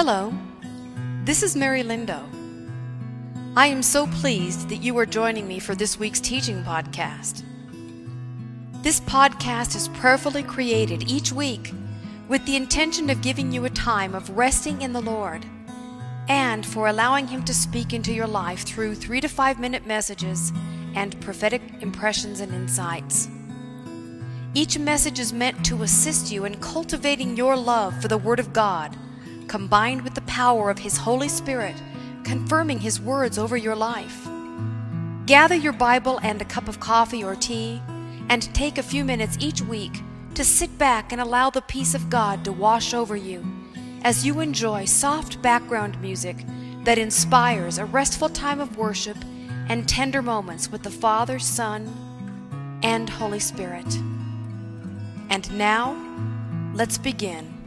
Hello, this is Mary Lindo. I am so pleased that you are joining me for this week's teaching podcast. This podcast is prayerfully created each week with the intention of giving you a time of resting in the Lord and for allowing Him to speak into your life through three to five minute messages and prophetic impressions and insights. Each message is meant to assist you in cultivating your love for the Word of God, combined with the power of His Holy Spirit, confirming His words over your life. Gather your Bible and a cup of coffee or tea, and take a few minutes each week to sit back and allow the peace of God to wash over you as you enjoy soft background music that inspires a restful time of worship and tender moments with the Father, Son, and Holy Spirit. And now, let's begin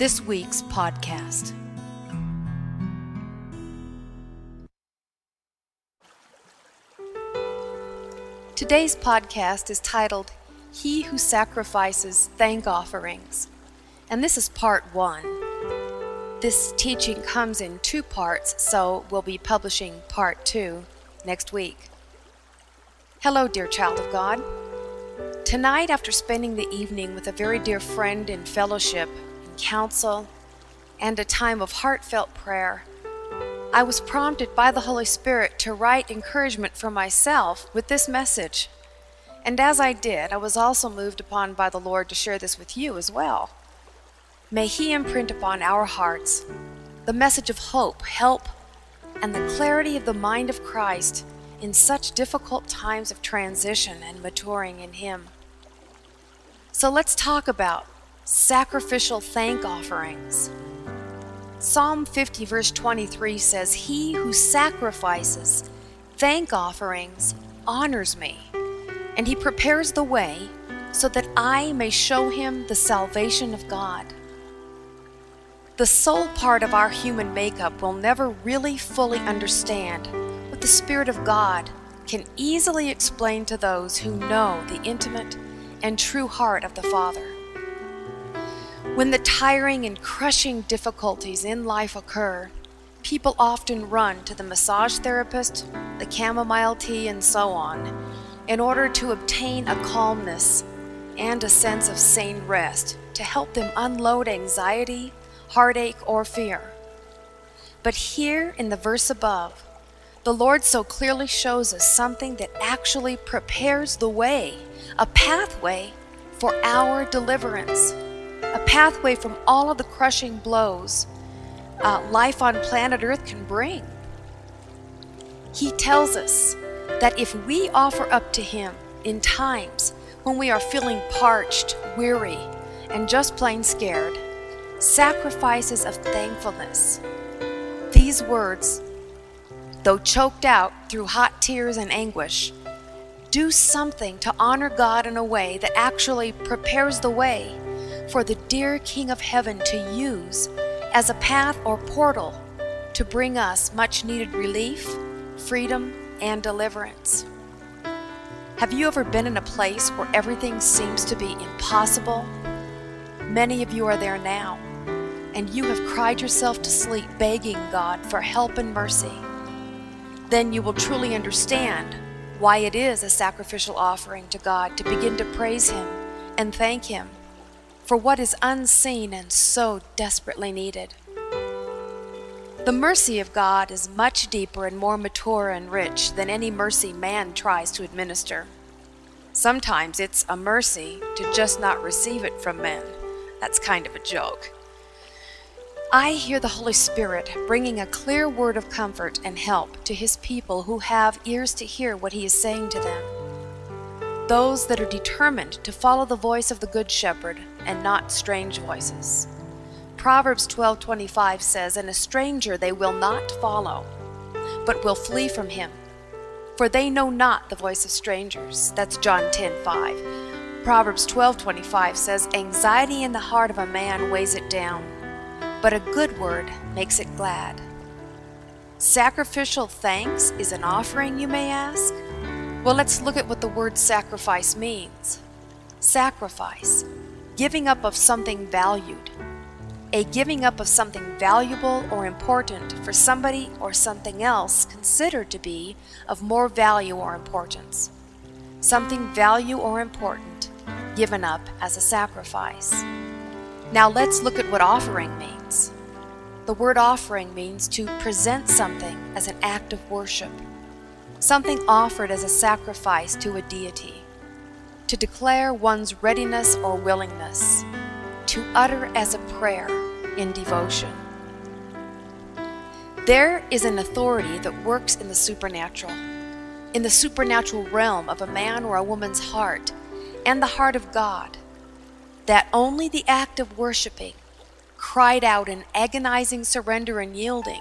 this week's podcast. Today's podcast is titled He Who Sacrifices Thank Offerings, and this is part one. This teaching comes in two parts, so we'll be publishing part two next week. Hello, dear child of God. Tonight, after spending the evening with a very dear friend in fellowship, counsel, and a time of heartfelt prayer, I was prompted by the Holy Spirit to write encouragement for myself with this message. And as I did, I was also moved upon by the Lord to share this with you as well. May He imprint upon our hearts the message of hope, help, and the clarity of the mind of Christ in such difficult times of transition and maturing in Him. So let's talk about sacrificial thank offerings. Psalm 50, verse 23 says, He who sacrifices thank offerings honors me, and he prepares the way so that I may show him the salvation of God. The soul part of our human makeup will never really fully understand what the Spirit of God can easily explain to those who know the intimate and true heart of the Father. When the tiring and crushing difficulties in life occur, people often run to the massage therapist, the chamomile tea, and so on in order to obtain a calmness and a sense of sane rest to help them unload anxiety, heartache, or fear. But here in the verse above, the Lord so clearly shows us something that actually prepares the way, a pathway for our deliverance, a pathway from all of the crushing blows uh, life on planet Earth can bring. He tells us that if we offer up to Him in times when we are feeling parched, weary, and just plain scared, sacrifices of thankfulness, these words though choked out through hot tears and anguish, do something to honor God in a way that actually prepares the way for the dear King of Heaven to use as a path or portal to bring us much needed relief, freedom, and deliverance. Have you ever been in a place where everything seems to be impossible? Many of you are there now, and you have cried yourself to sleep begging God for help and mercy then you will truly understand why it is a sacrificial offering to God to begin to praise Him and thank Him for what is unseen and so desperately needed. The mercy of God is much deeper and more mature and rich than any mercy man tries to administer. Sometimes it's a mercy to just not receive it from men. That's kind of a joke. I hear the Holy Spirit bringing a clear word of comfort and help to His people who have ears to hear what He is saying to them. Those that are determined to follow the voice of the Good Shepherd and not strange voices. Proverbs 12:25 says, "And a stranger they will not follow, but will flee from him, for they know not the voice of strangers." That's John 10:5. Proverbs 12:25 says, "Anxiety in the heart of a man weighs it down." but a good word makes it glad. Sacrificial thanks is an offering, you may ask? Well, let's look at what the word sacrifice means. Sacrifice, giving up of something valued. a giving up of something valuable or important for somebody or something else considered to be of more value or importance. Something value or important given up as a sacrifice. Now let's look at what offering means. The word offering means to present something as an act of worship, something offered as a sacrifice to a deity, to declare one's readiness or willingness to utter as a prayer in devotion. There is an authority that works in the supernatural, in the supernatural realm of a man or a woman's heart and the heart of God, that only the act of worshiping, cried out in agonizing surrender and yielding,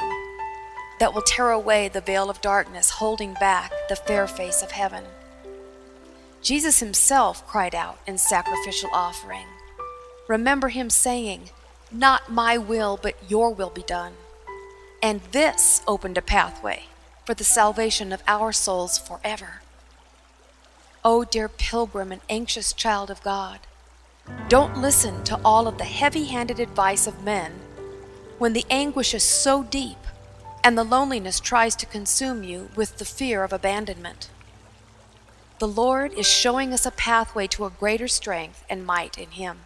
that will tear away the veil of darkness holding back the fair face of heaven. Jesus himself cried out in sacrificial offering remember him saying, Not my will, but your will be done. And this opened a pathway for the salvation of our souls forever. O oh, dear pilgrim and anxious child of God, don't listen to all of the heavy handed advice of men when the anguish is so deep and the loneliness tries to consume you with the fear of abandonment. The Lord is showing us a pathway to a greater strength and might in Him.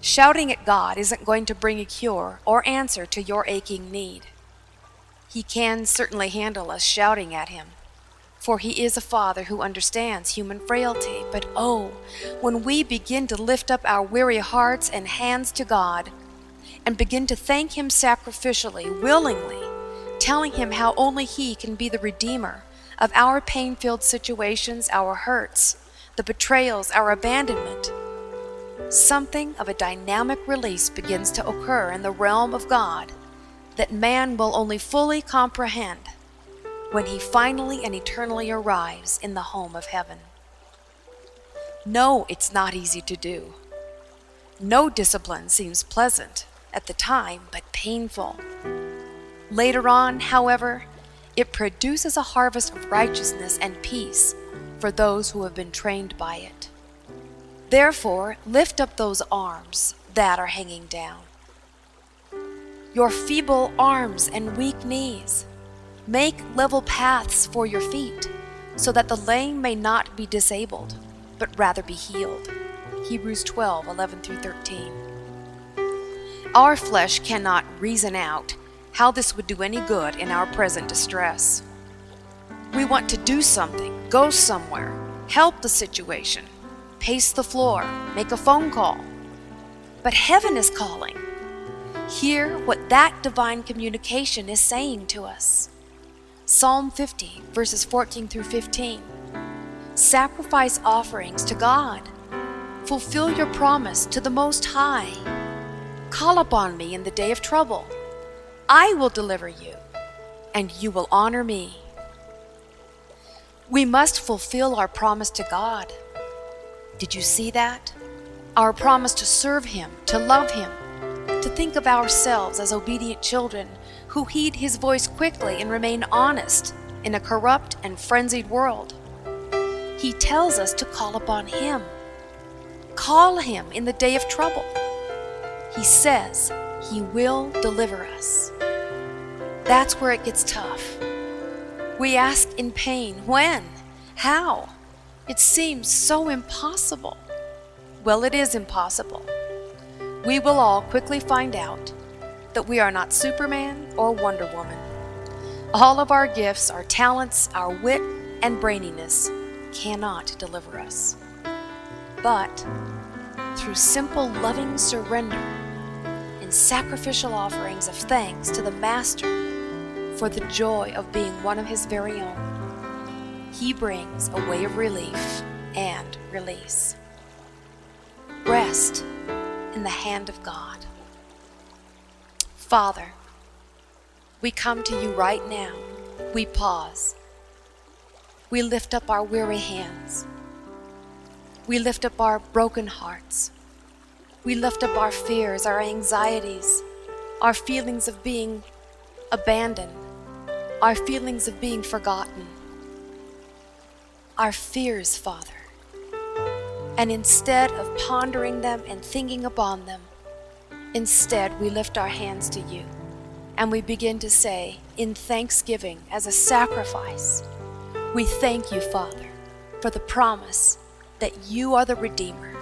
Shouting at God isn't going to bring a cure or answer to your aching need. He can certainly handle us shouting at Him, for He is a Father who understands human frailty. But oh, when we begin to lift up our weary hearts and hands to God and begin to thank Him sacrificially, willingly, telling Him how only He can be the Redeemer of our pain filled situations, our hurts, the betrayals, our abandonment something of a dynamic release begins to occur in the realm of God that man will only fully comprehend when he finally and eternally arrives in the home of heaven. No, it's not easy to do. No discipline seems pleasant at the time, but painful. Later on, however, it produces a harvest of righteousness and peace for those who have been trained by it. Therefore, lift up those arms that are hanging down. Your feeble arms and weak knees. Make level paths for your feet, so that the lame may not be disabled, but rather be healed. Hebrews 12 11 through 13. Our flesh cannot reason out how this would do any good in our present distress. We want to do something, go somewhere, help the situation, pace the floor, make a phone call. But heaven is calling. Hear what that divine communication is saying to us. Psalm 50, verses 14 through 15. Sacrifice offerings to God. Fulfill your promise to the Most High. Call upon me in the day of trouble. I will deliver you, and you will honor me. We must fulfill our promise to God. Did you see that? Our promise to serve Him, to love Him, to think of ourselves as obedient children who heed His voice quickly and remain honest in a corrupt and frenzied world. He tells us to call upon Him. Call Him in the day of trouble. He says He will deliver us. That's where it gets tough. We ask in pain, when? How? It seems so impossible. Well, it is impossible. We will all quickly find out that we are not Superman or Wonder Woman. All of our gifts, our talents, our wit, and braininess cannot deliver us. But through simple loving surrender and sacrificial offerings of thanks to the Master for the joy of being one of His very own, he brings a way of relief and release. Rest in the hand of God. Father, we come to you right now. We pause. We lift up our weary hands. We lift up our broken hearts. We lift up our fears, our anxieties, our feelings of being abandoned, our feelings of being forgotten our fears, Father. And instead of pondering them and thinking upon them, Instead, we lift our hands to you and we begin to say, in thanksgiving as a sacrifice, we thank you, Father, for the promise that you are the Redeemer.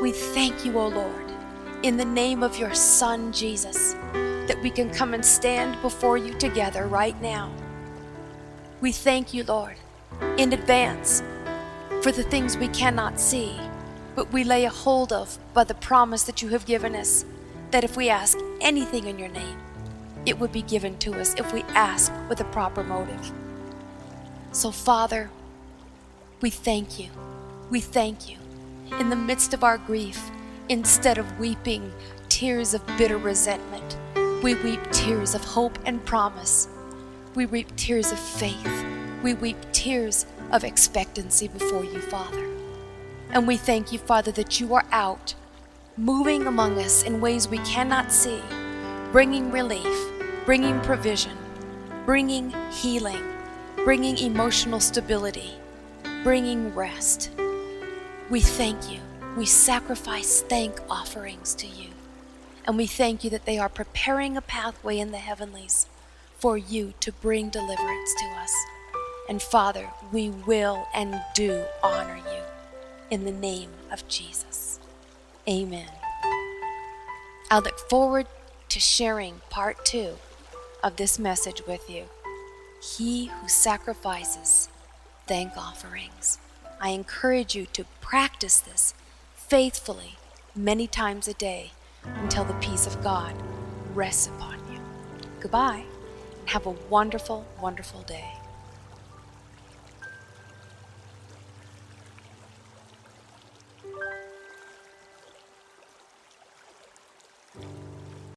We thank you, O Lord, in the name of your Son, Jesus, that we can come and stand before you together right now. We thank you, Lord, in advance for the things we cannot see, but we lay a hold of by the promise that you have given us that if we ask anything in your name, it would be given to us if we ask with a proper motive. So, Father, we thank you. We thank you. In the midst of our grief, instead of weeping tears of bitter resentment, we weep tears of hope and promise. We weep tears of faith. We weep tears of expectancy before you, Father. And we thank you, Father, that you are out, moving among us in ways we cannot see, bringing relief, bringing provision, bringing healing, bringing emotional stability, bringing rest. We thank you. We sacrifice thank offerings to you. And we thank you that they are preparing a pathway in the heavenlies for you to bring deliverance to us. And Father, we will and do honor you in the name of Jesus. Amen. I look forward to sharing part two of this message with you. He who sacrifices thank offerings. I encourage you to practice this faithfully many times a day until the peace of God rests upon you. Goodbye, and have a wonderful, wonderful day.